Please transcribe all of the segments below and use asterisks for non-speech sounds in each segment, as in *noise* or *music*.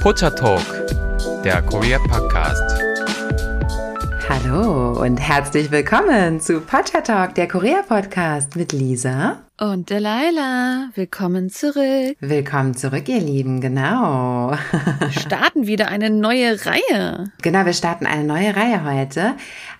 Pocha Talk, der Korea Podcast. Hallo und herzlich willkommen zu Pocha Talk, der Korea Podcast mit Lisa und Delilah. Willkommen zurück. Willkommen zurück, ihr Lieben, genau. *laughs* starten wieder eine neue Reihe. Genau, wir starten eine neue Reihe heute,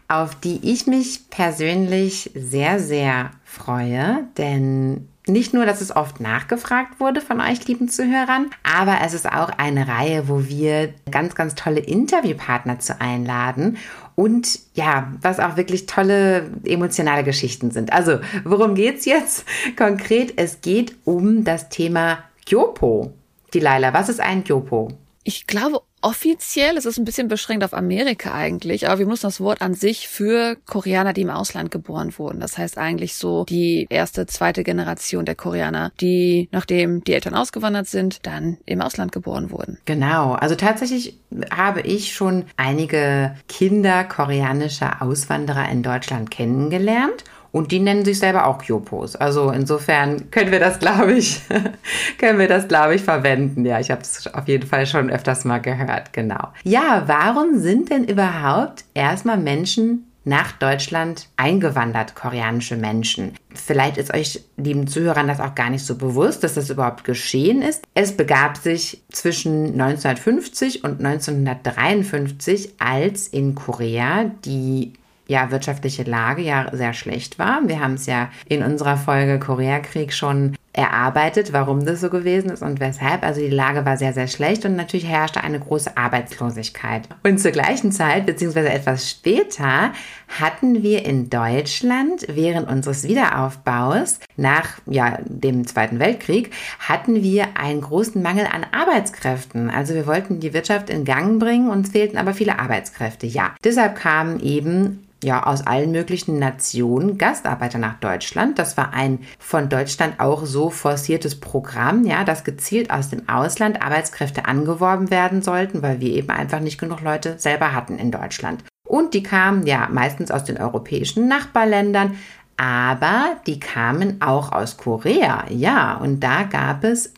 auf die ich mich persönlich sehr, sehr freue, denn nicht nur, dass es oft nachgefragt wurde von euch lieben Zuhörern, aber es ist auch eine Reihe, wo wir ganz, ganz tolle Interviewpartner zu einladen und ja, was auch wirklich tolle emotionale Geschichten sind. Also, worum geht's jetzt konkret? Es geht um das Thema Gyopo. Die Laila, was ist ein Gyopo? Ich glaube, offiziell ist es ein bisschen beschränkt auf Amerika eigentlich, aber wir benutzen das Wort an sich für Koreaner, die im Ausland geboren wurden. Das heißt eigentlich so die erste, zweite Generation der Koreaner, die nachdem die Eltern ausgewandert sind, dann im Ausland geboren wurden. Genau, also tatsächlich habe ich schon einige Kinder koreanischer Auswanderer in Deutschland kennengelernt und die nennen sich selber auch Kyopos. Also insofern können wir das, glaube ich, *laughs* können wir das, glaube ich, verwenden. Ja, ich habe es auf jeden Fall schon öfters mal gehört. Genau. Ja, warum sind denn überhaupt erstmal Menschen nach Deutschland eingewandert, koreanische Menschen. Vielleicht ist euch, lieben Zuhörern, das auch gar nicht so bewusst, dass das überhaupt geschehen ist. Es begab sich zwischen 1950 und 1953, als in Korea die ja, wirtschaftliche Lage ja sehr schlecht war. Wir haben es ja in unserer Folge Koreakrieg schon erarbeitet, warum das so gewesen ist und weshalb. Also die Lage war sehr, sehr schlecht und natürlich herrschte eine große Arbeitslosigkeit. Und zur gleichen Zeit, beziehungsweise etwas später, hatten wir in Deutschland während unseres Wiederaufbaus nach ja, dem Zweiten Weltkrieg, hatten wir einen großen Mangel an Arbeitskräften. Also wir wollten die Wirtschaft in Gang bringen, uns fehlten aber viele Arbeitskräfte. Ja, deshalb kamen eben ja, aus allen möglichen Nationen Gastarbeiter nach Deutschland. Das war ein von Deutschland auch so forciertes Programm, ja, das gezielt aus dem Ausland Arbeitskräfte angeworben werden sollten, weil wir eben einfach nicht genug Leute selber hatten in Deutschland. Und die kamen ja meistens aus den europäischen Nachbarländern, aber die kamen auch aus Korea, ja, und da gab es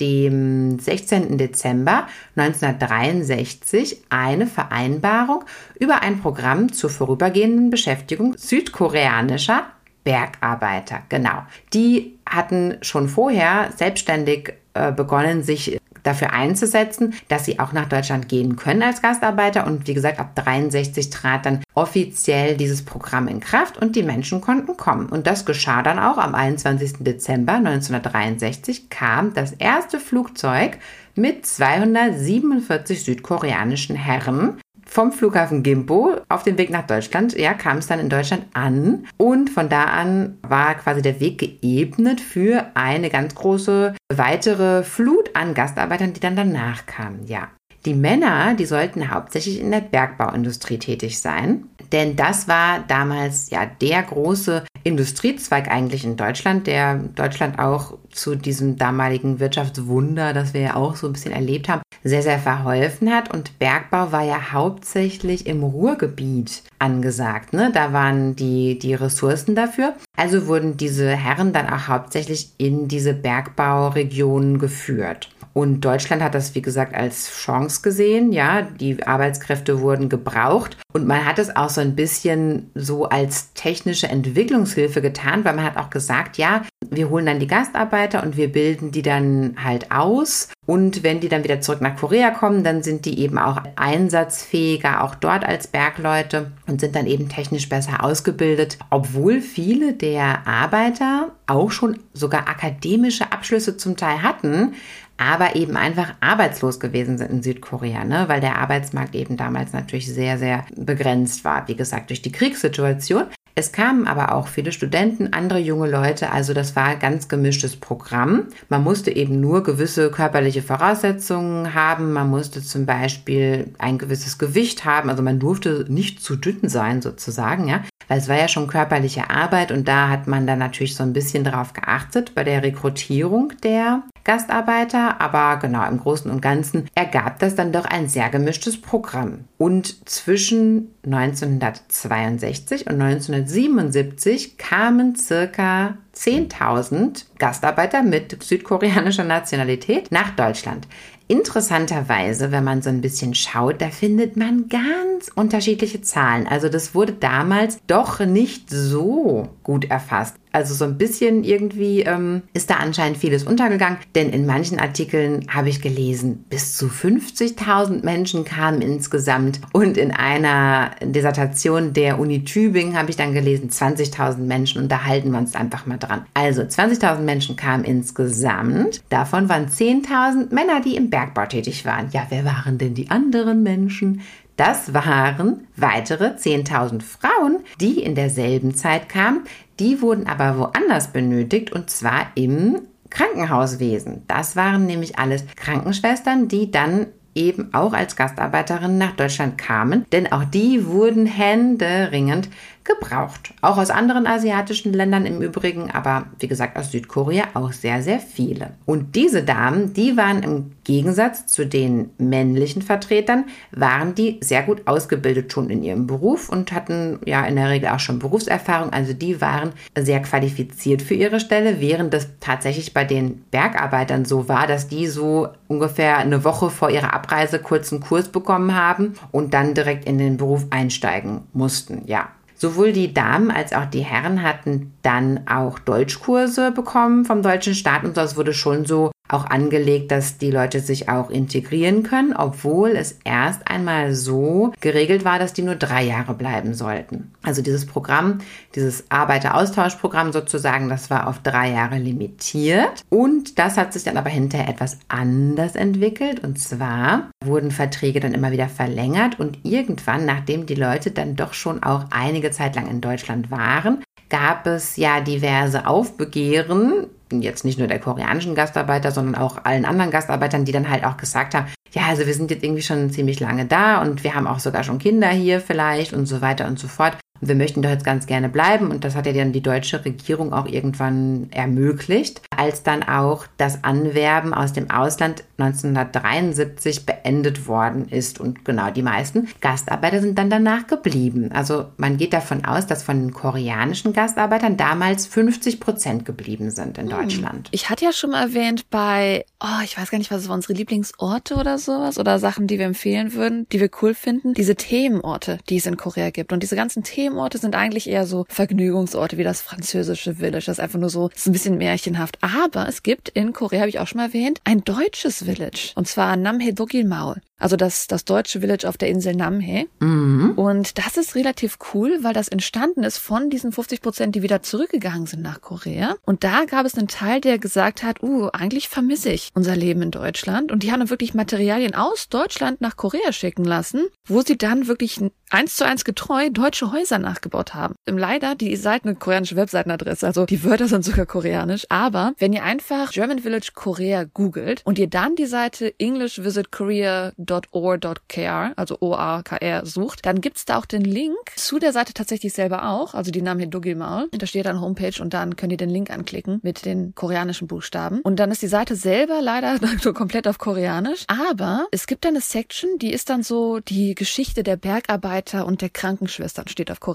dem 16. Dezember 1963 eine Vereinbarung über ein Programm zur vorübergehenden Beschäftigung südkoreanischer Bergarbeiter. Genau. Die hatten schon vorher selbstständig äh, begonnen, sich dafür einzusetzen, dass sie auch nach Deutschland gehen können als Gastarbeiter. Und wie gesagt, ab 63 trat dann offiziell dieses Programm in Kraft und die Menschen konnten kommen. Und das geschah dann auch am 21. Dezember 1963 kam das erste Flugzeug mit 247 südkoreanischen Herren vom Flughafen Gimpo auf dem Weg nach Deutschland, ja, kam es dann in Deutschland an und von da an war quasi der Weg geebnet für eine ganz große weitere Flut an Gastarbeitern, die dann danach kamen, ja. Die Männer, die sollten hauptsächlich in der Bergbauindustrie tätig sein, denn das war damals ja der große Industriezweig eigentlich in Deutschland, der Deutschland auch zu diesem damaligen Wirtschaftswunder, das wir ja auch so ein bisschen erlebt haben, sehr, sehr verholfen hat. Und Bergbau war ja hauptsächlich im Ruhrgebiet angesagt. Ne? Da waren die, die Ressourcen dafür. Also wurden diese Herren dann auch hauptsächlich in diese Bergbauregionen geführt. Und Deutschland hat das, wie gesagt, als Chance gesehen. Ja, die Arbeitskräfte wurden gebraucht. Und man hat es auch so ein bisschen so als technische Entwicklungshilfe getan, weil man hat auch gesagt, ja, wir holen dann die Gastarbeiter und wir bilden die dann halt aus. Und wenn die dann wieder zurück nach Korea kommen, dann sind die eben auch einsatzfähiger, auch dort als Bergleute und sind dann eben technisch besser ausgebildet, obwohl viele der Arbeiter auch schon sogar akademische Abschlüsse zum Teil hatten, aber eben einfach arbeitslos gewesen sind in Südkorea, ne? weil der Arbeitsmarkt eben damals natürlich sehr, sehr begrenzt war, wie gesagt, durch die Kriegssituation. Es kamen aber auch viele Studenten, andere junge Leute, also das war ganz gemischtes Programm. Man musste eben nur gewisse körperliche Voraussetzungen haben, man musste zum Beispiel ein gewisses Gewicht haben, also man durfte nicht zu dünn sein sozusagen, ja, weil es war ja schon körperliche Arbeit und da hat man dann natürlich so ein bisschen drauf geachtet bei der Rekrutierung der Gastarbeiter, aber genau im Großen und Ganzen ergab das dann doch ein sehr gemischtes Programm. Und zwischen 1962 und 1977 kamen circa 10.000 Gastarbeiter mit südkoreanischer Nationalität nach Deutschland. Interessanterweise, wenn man so ein bisschen schaut, da findet man ganz unterschiedliche Zahlen. Also das wurde damals doch nicht so gut erfasst. Also so ein bisschen irgendwie ähm, ist da anscheinend vieles untergegangen, denn in manchen Artikeln habe ich gelesen, bis zu 50.000 Menschen kamen insgesamt und in einer Dissertation der Uni Tübingen habe ich dann gelesen, 20.000 Menschen und da halten wir uns einfach mal dran. Also 20.000 Menschen kamen insgesamt, davon waren 10.000 Männer, die im Bergbau tätig waren. Ja, wer waren denn die anderen Menschen? Das waren weitere 10.000 Frauen, die in derselben Zeit kamen. Die wurden aber woanders benötigt und zwar im Krankenhauswesen. Das waren nämlich alles Krankenschwestern, die dann eben auch als Gastarbeiterinnen nach Deutschland kamen, denn auch die wurden händeringend gebraucht. Auch aus anderen asiatischen Ländern im Übrigen, aber wie gesagt aus Südkorea auch sehr, sehr viele. Und diese Damen, die waren im Gegensatz zu den männlichen Vertretern, waren die sehr gut ausgebildet schon in ihrem Beruf und hatten ja in der Regel auch schon Berufserfahrung. Also die waren sehr qualifiziert für ihre Stelle, während das tatsächlich bei den Bergarbeitern so war, dass die so ungefähr eine Woche vor ihrer Abreise kurzen Kurs bekommen haben und dann direkt in den Beruf einsteigen mussten. Ja, Sowohl die Damen als auch die Herren hatten dann auch Deutschkurse bekommen vom deutschen Staat und das wurde schon so auch angelegt, dass die Leute sich auch integrieren können, obwohl es erst einmal so geregelt war, dass die nur drei Jahre bleiben sollten. Also dieses Programm, dieses Arbeiteraustauschprogramm sozusagen, das war auf drei Jahre limitiert. Und das hat sich dann aber hinterher etwas anders entwickelt. Und zwar wurden Verträge dann immer wieder verlängert. Und irgendwann, nachdem die Leute dann doch schon auch einige Zeit lang in Deutschland waren, gab es ja diverse Aufbegehren jetzt nicht nur der koreanischen Gastarbeiter, sondern auch allen anderen Gastarbeitern, die dann halt auch gesagt haben, ja, also wir sind jetzt irgendwie schon ziemlich lange da und wir haben auch sogar schon Kinder hier vielleicht und so weiter und so fort wir möchten doch jetzt ganz gerne bleiben. Und das hat ja dann die deutsche Regierung auch irgendwann ermöglicht, als dann auch das Anwerben aus dem Ausland 1973 beendet worden ist. Und genau, die meisten Gastarbeiter sind dann danach geblieben. Also man geht davon aus, dass von den koreanischen Gastarbeitern damals 50 Prozent geblieben sind in hm. Deutschland. Ich hatte ja schon mal erwähnt bei, oh, ich weiß gar nicht, was war unsere Lieblingsorte oder sowas oder Sachen, die wir empfehlen würden, die wir cool finden. Diese Themenorte, die es in Korea gibt. Und diese ganzen Themen Themenorte sind eigentlich eher so Vergnügungsorte wie das französische Village. Das ist einfach nur so, ist ein bisschen märchenhaft. Aber es gibt in Korea, habe ich auch schon mal erwähnt, ein deutsches Village. Und zwar Namhae Dogilmao. Also das, das deutsche Village auf der Insel Namhae. Mhm. Und das ist relativ cool, weil das entstanden ist von diesen 50 Prozent, die wieder zurückgegangen sind nach Korea. Und da gab es einen Teil, der gesagt hat, uh, eigentlich vermisse ich unser Leben in Deutschland. Und die haben dann wirklich Materialien aus Deutschland nach Korea schicken lassen, wo sie dann wirklich eins zu eins getreu deutsche Häuser nachgebaut haben. Im Leider, die Seite eine koreanische Webseitenadresse, also die Wörter sind sogar koreanisch. Aber wenn ihr einfach German Village Korea googelt und ihr dann die Seite englishvisitkorea.or.kr, also O-A-K-R sucht, dann gibt's da auch den Link zu der Seite tatsächlich selber auch. Also die Namen hier Dogilmal. Da steht dann Homepage und dann könnt ihr den Link anklicken mit den koreanischen Buchstaben. Und dann ist die Seite selber leider *laughs* komplett auf koreanisch. Aber es gibt eine Section, die ist dann so die Geschichte der Bergarbeiter und der Krankenschwestern steht auf Koreanisch.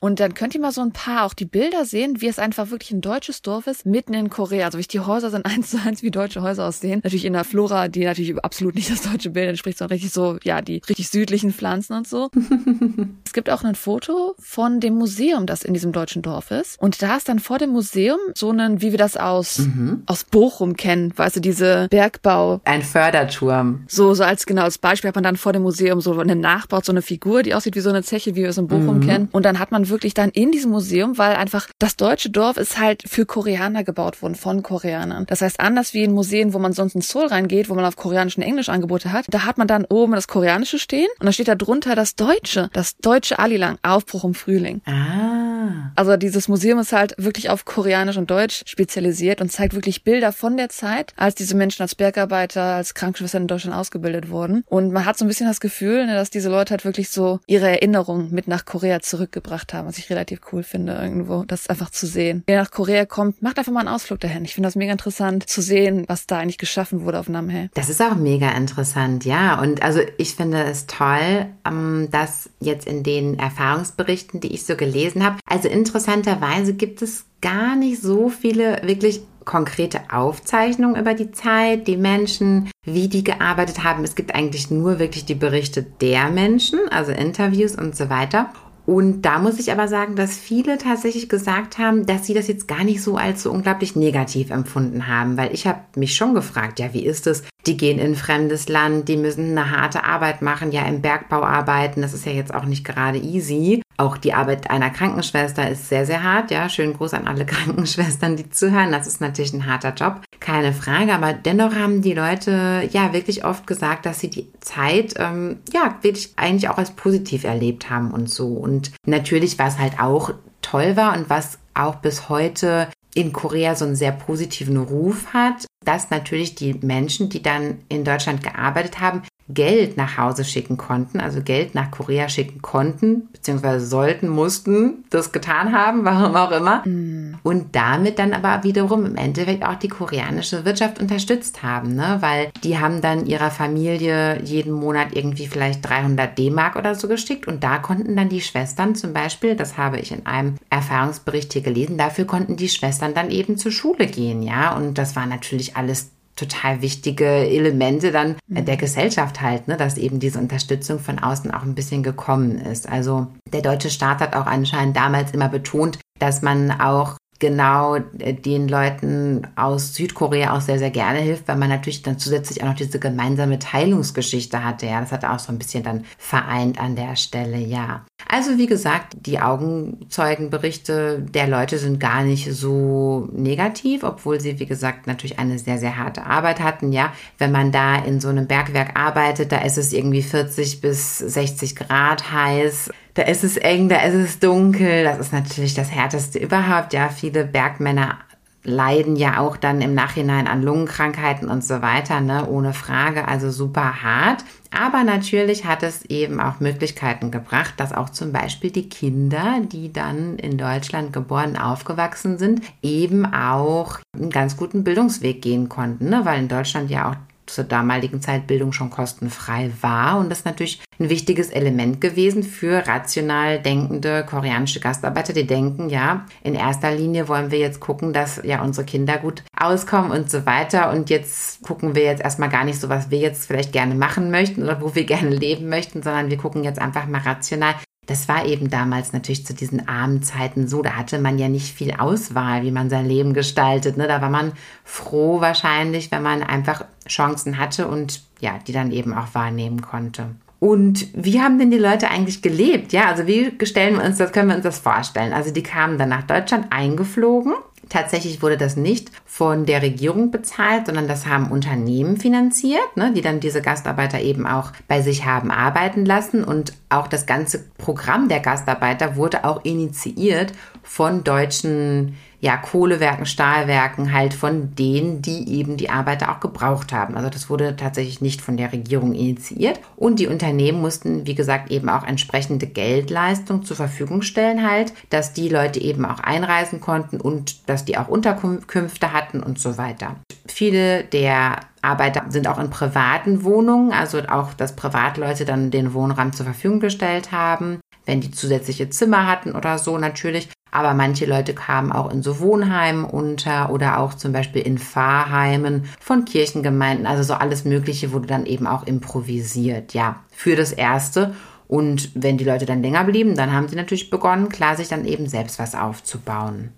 Und dann könnt ihr mal so ein paar auch die Bilder sehen, wie es einfach wirklich ein deutsches Dorf ist, mitten in Korea. Also wie die Häuser sind *laughs* eins zu eins wie deutsche Häuser aussehen. Natürlich in der Flora, die natürlich absolut nicht das deutsche Bild entspricht, sondern richtig so, ja, die richtig südlichen Pflanzen und so. *laughs* es gibt auch ein Foto von dem Museum, das in diesem deutschen Dorf ist. Und da ist dann vor dem Museum so ein, wie wir das aus, mhm. aus Bochum kennen, weißt du, diese Bergbau. Ein Förderturm. So, so als genau als Beispiel hat man dann vor dem Museum so eine Nachbaut, so eine Figur, die aussieht wie so eine Zeche, wie wir es in Bochum mhm. kennen. Und dann hat man wirklich dann in diesem Museum, weil einfach das deutsche Dorf ist halt für Koreaner gebaut worden, von Koreanern. Das heißt, anders wie in Museen, wo man sonst in Seoul reingeht, wo man auf Koreanisch und Englisch Angebote hat, da hat man dann oben das Koreanische stehen und dann steht da drunter das Deutsche, das deutsche Alilang, Aufbruch im Frühling. Ah. Also dieses Museum ist halt wirklich auf Koreanisch und Deutsch spezialisiert und zeigt wirklich Bilder von der Zeit, als diese Menschen als Bergarbeiter, als Krankenschwestern in Deutschland ausgebildet wurden. Und man hat so ein bisschen das Gefühl, ne, dass diese Leute halt wirklich so ihre Erinnerungen mit nach Korea zurück zurückgebracht haben, was ich relativ cool finde irgendwo, das einfach zu sehen. Wer nach Korea kommt, macht einfach mal einen Ausflug dahin. Ich finde das mega interessant zu sehen, was da eigentlich geschaffen wurde auf Namhae. Das ist auch mega interessant, ja. Und also ich finde es toll, ähm, dass jetzt in den Erfahrungsberichten, die ich so gelesen habe, also interessanterweise gibt es gar nicht so viele wirklich konkrete Aufzeichnungen über die Zeit, die Menschen, wie die gearbeitet haben. Es gibt eigentlich nur wirklich die Berichte der Menschen, also Interviews und so weiter. Und da muss ich aber sagen, dass viele tatsächlich gesagt haben, dass sie das jetzt gar nicht so als so unglaublich negativ empfunden haben, weil ich habe mich schon gefragt, ja, wie ist es? Die gehen in fremdes Land, die müssen eine harte Arbeit machen, ja, im Bergbau arbeiten, das ist ja jetzt auch nicht gerade easy. Auch die Arbeit einer Krankenschwester ist sehr, sehr hart. Ja, schönen Gruß an alle *laughs* Krankenschwestern, die zuhören. Das ist natürlich ein harter Job, keine Frage. Aber dennoch haben die Leute ja wirklich oft gesagt, dass sie die Zeit ähm, ja wirklich eigentlich auch als positiv erlebt haben und so. Und natürlich, was halt auch toll war und was auch bis heute in Korea so einen sehr positiven Ruf hat, dass natürlich die Menschen, die dann in Deutschland gearbeitet haben, Geld nach Hause schicken konnten, also Geld nach Korea schicken konnten, beziehungsweise sollten, mussten das getan haben, *laughs* warum auch immer. Mm. Und damit dann aber wiederum im Endeffekt auch die koreanische Wirtschaft unterstützt haben, ne? weil die haben dann ihrer Familie jeden Monat irgendwie vielleicht 300 D-Mark oder so geschickt und da konnten dann die Schwestern zum Beispiel, das habe ich in einem Erfahrungsbericht hier gelesen, dafür konnten die Schwestern dann eben zur Schule gehen, ja, und das war natürlich alles total wichtige Elemente dann mhm. der Gesellschaft halt, ne, dass eben diese Unterstützung von außen auch ein bisschen gekommen ist. Also der deutsche Staat hat auch anscheinend damals immer betont, dass man auch genau äh, den Leuten aus Südkorea auch sehr, sehr gerne hilft, weil man natürlich dann zusätzlich auch noch diese gemeinsame Teilungsgeschichte hatte. Ja, das hat auch so ein bisschen dann vereint an der Stelle, ja. Also wie gesagt, die Augenzeugenberichte der Leute sind gar nicht so negativ, obwohl sie, wie gesagt, natürlich eine sehr, sehr harte Arbeit hatten. Ja, wenn man da in so einem Bergwerk arbeitet, da ist es irgendwie 40 bis 60 Grad heiß da ist es eng, da ist es dunkel. Das ist natürlich das Härteste überhaupt. Ja, viele Bergmänner leiden ja auch dann im Nachhinein an Lungenkrankheiten und so weiter, ne? ohne Frage, also super hart. Aber natürlich hat es eben auch Möglichkeiten gebracht, dass auch zum Beispiel die Kinder, die dann in Deutschland geboren, aufgewachsen sind, eben auch einen ganz guten Bildungsweg gehen konnten, ne? weil in Deutschland ja auch zur damaligen Zeit Bildung schon kostenfrei war. Und das ist natürlich ein wichtiges Element gewesen für rational denkende koreanische Gastarbeiter, die denken, ja, in erster Linie wollen wir jetzt gucken, dass ja unsere Kinder gut auskommen und so weiter. Und jetzt gucken wir jetzt erstmal gar nicht so, was wir jetzt vielleicht gerne machen möchten oder wo wir *laughs* gerne leben möchten, sondern wir gucken jetzt einfach mal rational, das war eben damals natürlich zu diesen armen Zeiten so. Da hatte man ja nicht viel Auswahl, wie man sein Leben gestaltet. Ne? Da war man froh wahrscheinlich, wenn man einfach Chancen hatte und ja, die dann eben auch wahrnehmen konnte. Und wie haben denn die Leute eigentlich gelebt? Ja, also wie stellen wir uns das, können wir uns das vorstellen? Also die kamen dann nach Deutschland eingeflogen Tatsächlich wurde das nicht von der Regierung bezahlt, sondern das haben Unternehmen finanziert, ne, die dann diese Gastarbeiter eben auch bei sich haben arbeiten lassen. Und auch das ganze Programm der Gastarbeiter wurde auch initiiert von deutschen ja, Kohlewerken, Stahlwerken, halt von denen, die eben die Arbeiter auch gebraucht haben. Also das wurde tatsächlich nicht von der Regierung initiiert. Und die Unternehmen mussten, wie gesagt, eben auch entsprechende Geldleistung zur Verfügung stellen, halt, dass die Leute eben auch einreisen konnten und dass die auch Unterkünfte hatten und so weiter. Viele der Arbeiter sind auch in privaten Wohnungen, also auch, dass Privatleute dann den Wohnraum zur Verfügung gestellt haben, wenn die zusätzliche Zimmer hatten oder so natürlich. Aber manche Leute kamen auch in so Wohnheimen unter oder auch zum Beispiel in Pfarrheimen von Kirchengemeinden. Also so alles Mögliche wurde dann eben auch improvisiert. Ja, für das Erste. Und wenn die Leute dann länger blieben, dann haben sie natürlich begonnen, klar, sich dann eben selbst was aufzubauen.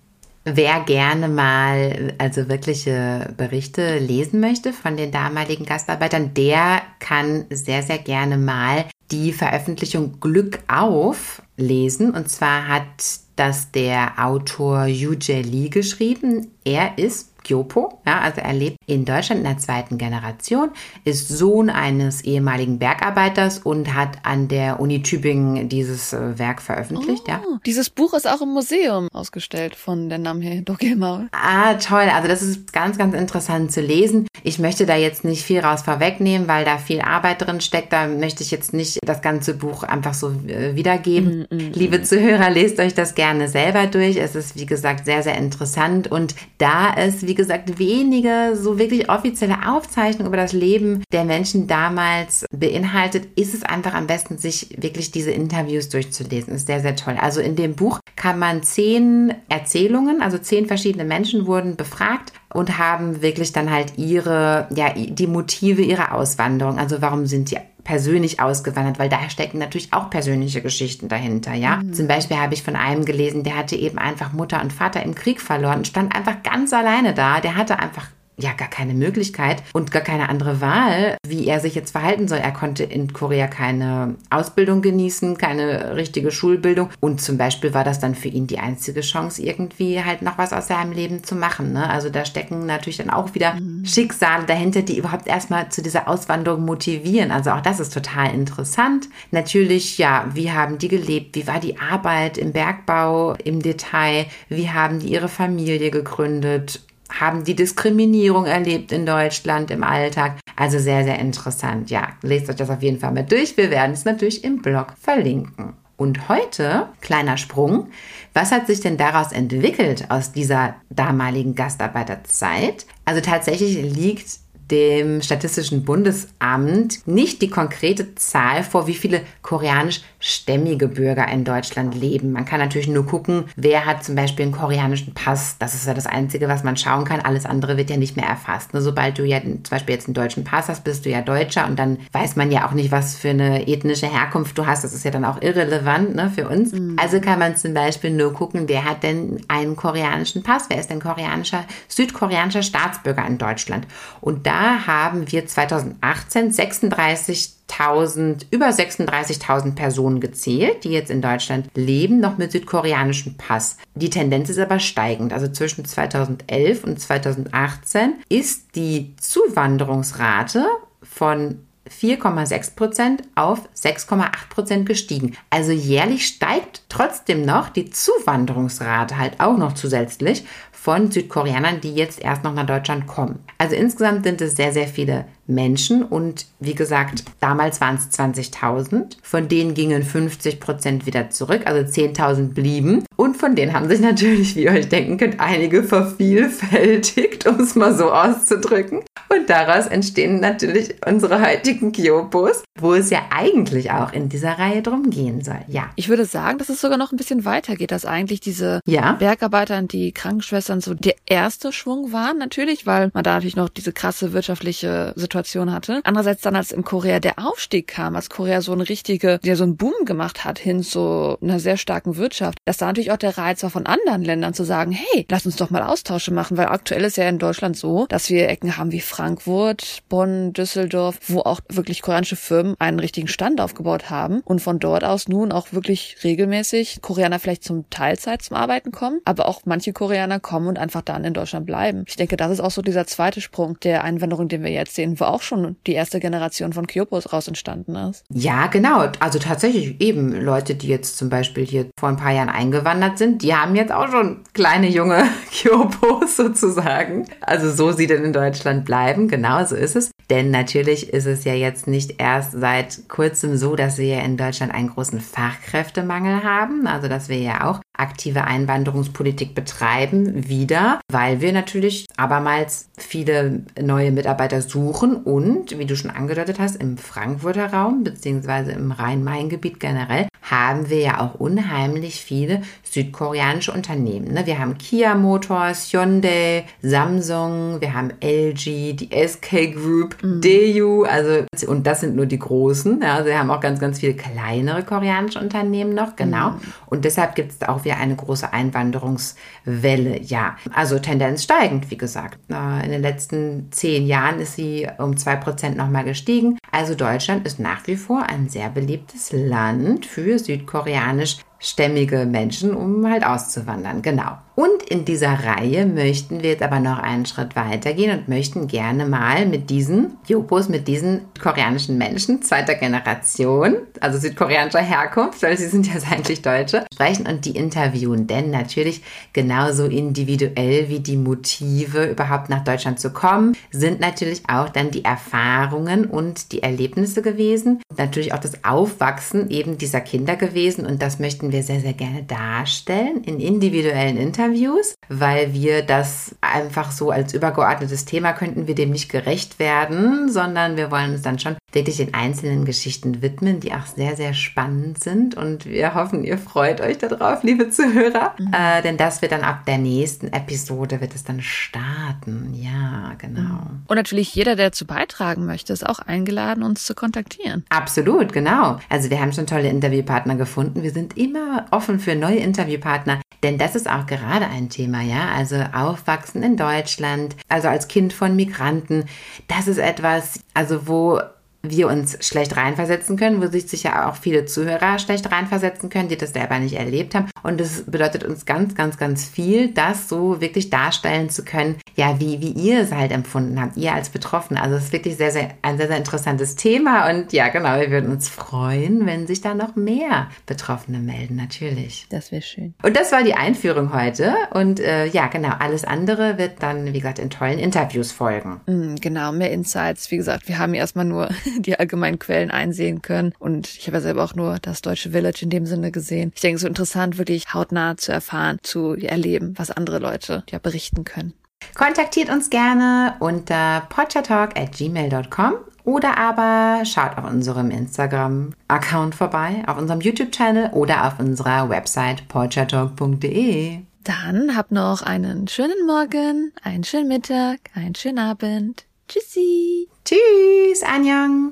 Wer gerne mal also wirkliche Berichte lesen möchte von den damaligen Gastarbeitern, der kann sehr, sehr gerne mal die Veröffentlichung Glück auf lesen. Und zwar hat das der Autor Yu Jae Lee geschrieben. Er ist Kyopo. Ja, also er lebt in Deutschland in der zweiten Generation, ist Sohn eines ehemaligen Bergarbeiters und hat an der Uni Tübingen dieses äh, Werk veröffentlicht. Oh, ja. Dieses Buch ist auch im Museum ausgestellt von der Namhe Dogemaul. Ah, toll. Also das ist ganz, ganz interessant zu lesen. Ich möchte da jetzt nicht viel raus vorwegnehmen, weil da viel Arbeit drin steckt. Da möchte ich jetzt nicht das ganze Buch einfach so äh, wiedergeben. Mm, mm, Liebe mm. Zuhörer, lest euch das gerne selber durch. Es ist, wie gesagt, sehr, sehr interessant. Und da es, wie gesagt, wenige so wirklich offizielle Aufzeichnungen über das Leben der Menschen damals beinhaltet, ist es einfach am besten, sich wirklich diese Interviews durchzulesen. Ist sehr, sehr toll. Also in dem Buch kann man zehn Erzählungen, also zehn verschiedene Menschen wurden befragt und haben wirklich dann halt ihre, ja, die Motive ihrer Auswanderung. Also warum sind die persönlich ausgewandert, weil da stecken natürlich auch persönliche Geschichten dahinter, ja. Mhm. Zum Beispiel habe ich von einem gelesen, der hatte eben einfach Mutter und Vater im Krieg verloren und stand einfach ganz alleine da. Der hatte einfach ja gar keine Möglichkeit und gar keine andere Wahl, wie er sich jetzt verhalten soll. Er konnte in Korea keine Ausbildung genießen, keine richtige Schulbildung und zum Beispiel war das dann für ihn die einzige Chance, irgendwie halt noch was aus seinem Leben zu machen. Ne? Also da stecken natürlich dann auch wieder mhm. Schicksale dahinter, die überhaupt erstmal zu dieser Auswanderung motivieren. Also auch das ist total interessant. Natürlich, ja, wie haben die gelebt? Wie war die Arbeit im Bergbau im Detail? Wie haben die ihre Familie gegründet? Haben die Diskriminierung erlebt in Deutschland im Alltag. Also sehr, sehr interessant. Ja, lest euch das auf jeden Fall mal durch. Wir werden es natürlich im Blog verlinken. Und heute, kleiner Sprung, was hat sich denn daraus entwickelt aus dieser damaligen Gastarbeiterzeit? Also tatsächlich liegt dem Statistischen Bundesamt nicht die konkrete Zahl vor, wie viele koreanischstämmige Bürger in Deutschland leben. Man kann natürlich nur gucken, wer hat zum Beispiel einen koreanischen Pass. Das ist ja das Einzige, was man schauen kann. Alles andere wird ja nicht mehr erfasst. Sobald du ja zum Beispiel jetzt einen deutschen Pass hast, bist du ja Deutscher und dann weiß man ja auch nicht, was für eine ethnische Herkunft du hast. Das ist ja dann auch irrelevant ne, für uns. Mhm. Also kann man zum Beispiel nur gucken, wer hat denn einen koreanischen Pass? Wer ist denn koreanischer, südkoreanischer Staatsbürger in Deutschland? Und da haben wir 2018 36.000, über 36.000 Personen gezählt, die jetzt in Deutschland leben, noch mit südkoreanischem Pass. Die Tendenz ist aber steigend. Also zwischen 2011 und 2018 ist die Zuwanderungsrate von 4,6 Prozent auf 6,8 Prozent gestiegen. Also jährlich steigt trotzdem noch die Zuwanderungsrate halt auch noch zusätzlich von Südkoreanern, die jetzt erst noch nach Deutschland kommen. Also insgesamt sind es sehr, sehr viele Menschen und wie gesagt, damals waren es 20.000. Von denen gingen 50 Prozent wieder zurück, also 10.000 blieben. Und von denen haben sich natürlich, wie ihr euch denken könnt, einige vervielfältigt, um es mal so auszudrücken. Und daraus entstehen natürlich unsere heutigen Kyopos, wo es ja eigentlich auch in dieser Reihe drum gehen soll. Ja. Ich würde sagen, dass es sogar noch ein bisschen weiter geht, dass eigentlich diese ja? Bergarbeiter und die Krankenschwestern so der erste Schwung waren, natürlich, weil man da natürlich noch diese krasse wirtschaftliche Situation Situation hatte. Andererseits dann, als in Korea der Aufstieg kam, als Korea so eine richtige, der so einen Boom gemacht hat hin zu einer sehr starken Wirtschaft, dass da natürlich auch der Reiz war von anderen Ländern zu sagen, hey, lass uns doch mal Austausche machen, weil aktuell ist ja in Deutschland so, dass wir Ecken haben wie Frankfurt, Bonn, Düsseldorf, wo auch wirklich koreanische Firmen einen richtigen Stand aufgebaut haben und von dort aus nun auch wirklich regelmäßig Koreaner vielleicht zum Teilzeit zum Arbeiten kommen, aber auch manche Koreaner kommen und einfach dann in Deutschland bleiben. Ich denke, das ist auch so dieser zweite Sprung der Einwanderung, den wir jetzt sehen, wo auch schon die erste Generation von Kyopos raus entstanden ist. Ja, genau. Also tatsächlich eben Leute, die jetzt zum Beispiel hier vor ein paar Jahren eingewandert sind, die haben jetzt auch schon kleine junge *laughs* Kyopos sozusagen. Also so sie denn in Deutschland bleiben. Genau so ist es. Denn natürlich ist es ja jetzt nicht erst seit kurzem so, dass wir ja in Deutschland einen großen Fachkräftemangel haben. Also dass wir ja auch aktive Einwanderungspolitik betreiben, wieder, weil wir natürlich abermals viele neue Mitarbeiter suchen und, wie du schon angedeutet hast, im Frankfurter Raum beziehungsweise im Rhein-Main-Gebiet generell haben wir ja auch unheimlich viele südkoreanische Unternehmen. Ne? Wir haben Kia Motors, Hyundai, Samsung, wir haben LG, die SK Group, mhm. Daewoo, also und das sind nur die großen. Ja? Also wir haben auch ganz, ganz viele kleinere koreanische Unternehmen noch, genau. Mhm. Und deshalb gibt es auch wieder eine große Einwanderungswelle. Ja, also Tendenz steigend, wie gesagt. In den letzten zehn Jahren ist sie um zwei Prozent nochmal gestiegen. Also Deutschland ist nach wie vor ein sehr beliebtes Land für südkoreanisch stämmige Menschen, um halt auszuwandern. Genau. Und in dieser Reihe möchten wir jetzt aber noch einen Schritt weitergehen und möchten gerne mal mit diesen Jopos, mit diesen koreanischen Menschen zweiter Generation, also südkoreanischer Herkunft, weil sie sind ja *laughs* eigentlich Deutsche, sprechen und die interviewen. Denn natürlich genauso individuell wie die Motive, überhaupt nach Deutschland zu kommen, sind natürlich auch dann die Erfahrungen und die Erlebnisse gewesen. natürlich auch das Aufwachsen eben dieser Kinder gewesen. Und das möchten wir sehr, sehr gerne darstellen in individuellen Interviews Interviews, weil wir das einfach so als übergeordnetes Thema könnten wir dem nicht gerecht werden, sondern wir wollen uns dann schon wirklich den einzelnen Geschichten widmen, die auch sehr, sehr spannend sind. Und wir hoffen, ihr freut euch darauf, liebe Zuhörer. Mhm. Äh, denn das wird dann ab der nächsten Episode, wird es dann starten. Ja, genau. Mhm. Und natürlich jeder, der dazu beitragen möchte, ist auch eingeladen, uns zu kontaktieren. Absolut, genau. Also wir haben schon tolle Interviewpartner gefunden. Wir sind immer offen für neue Interviewpartner. Denn das ist auch gerade ein Thema, ja. Also Aufwachsen in Deutschland, also als Kind von Migranten, das ist etwas, also wo wir uns schlecht reinversetzen können, wo sich sicher auch viele Zuhörer schlecht reinversetzen können, die das selber nicht erlebt haben. Und es bedeutet uns ganz, ganz, ganz viel, das so wirklich darstellen zu können, ja, wie, wie ihr es halt empfunden habt, ihr als Betroffene. Also es ist wirklich sehr, sehr, ein sehr, sehr interessantes Thema. Und ja, genau, wir würden uns freuen, wenn sich da noch mehr Betroffene melden, natürlich. Das wäre schön. Und das war die Einführung heute. Und äh, ja, genau, alles andere wird dann, wie gesagt, in tollen Interviews folgen. Mm, genau, mehr Insights. Wie gesagt, wir haben erstmal nur die allgemeinen Quellen einsehen können. Und ich habe ja selber auch nur das deutsche Village in dem Sinne gesehen. Ich denke, es ist so interessant, wirklich hautnah zu erfahren, zu erleben, was andere Leute ja berichten können. Kontaktiert uns gerne unter podchatalk@gmail.com oder aber schaut auf unserem Instagram-Account vorbei, auf unserem YouTube-Channel oder auf unserer Website porchatalk.de. Dann habt noch einen schönen Morgen, einen schönen Mittag, einen schönen Abend. Tschüssi. Tschüss, Anjang.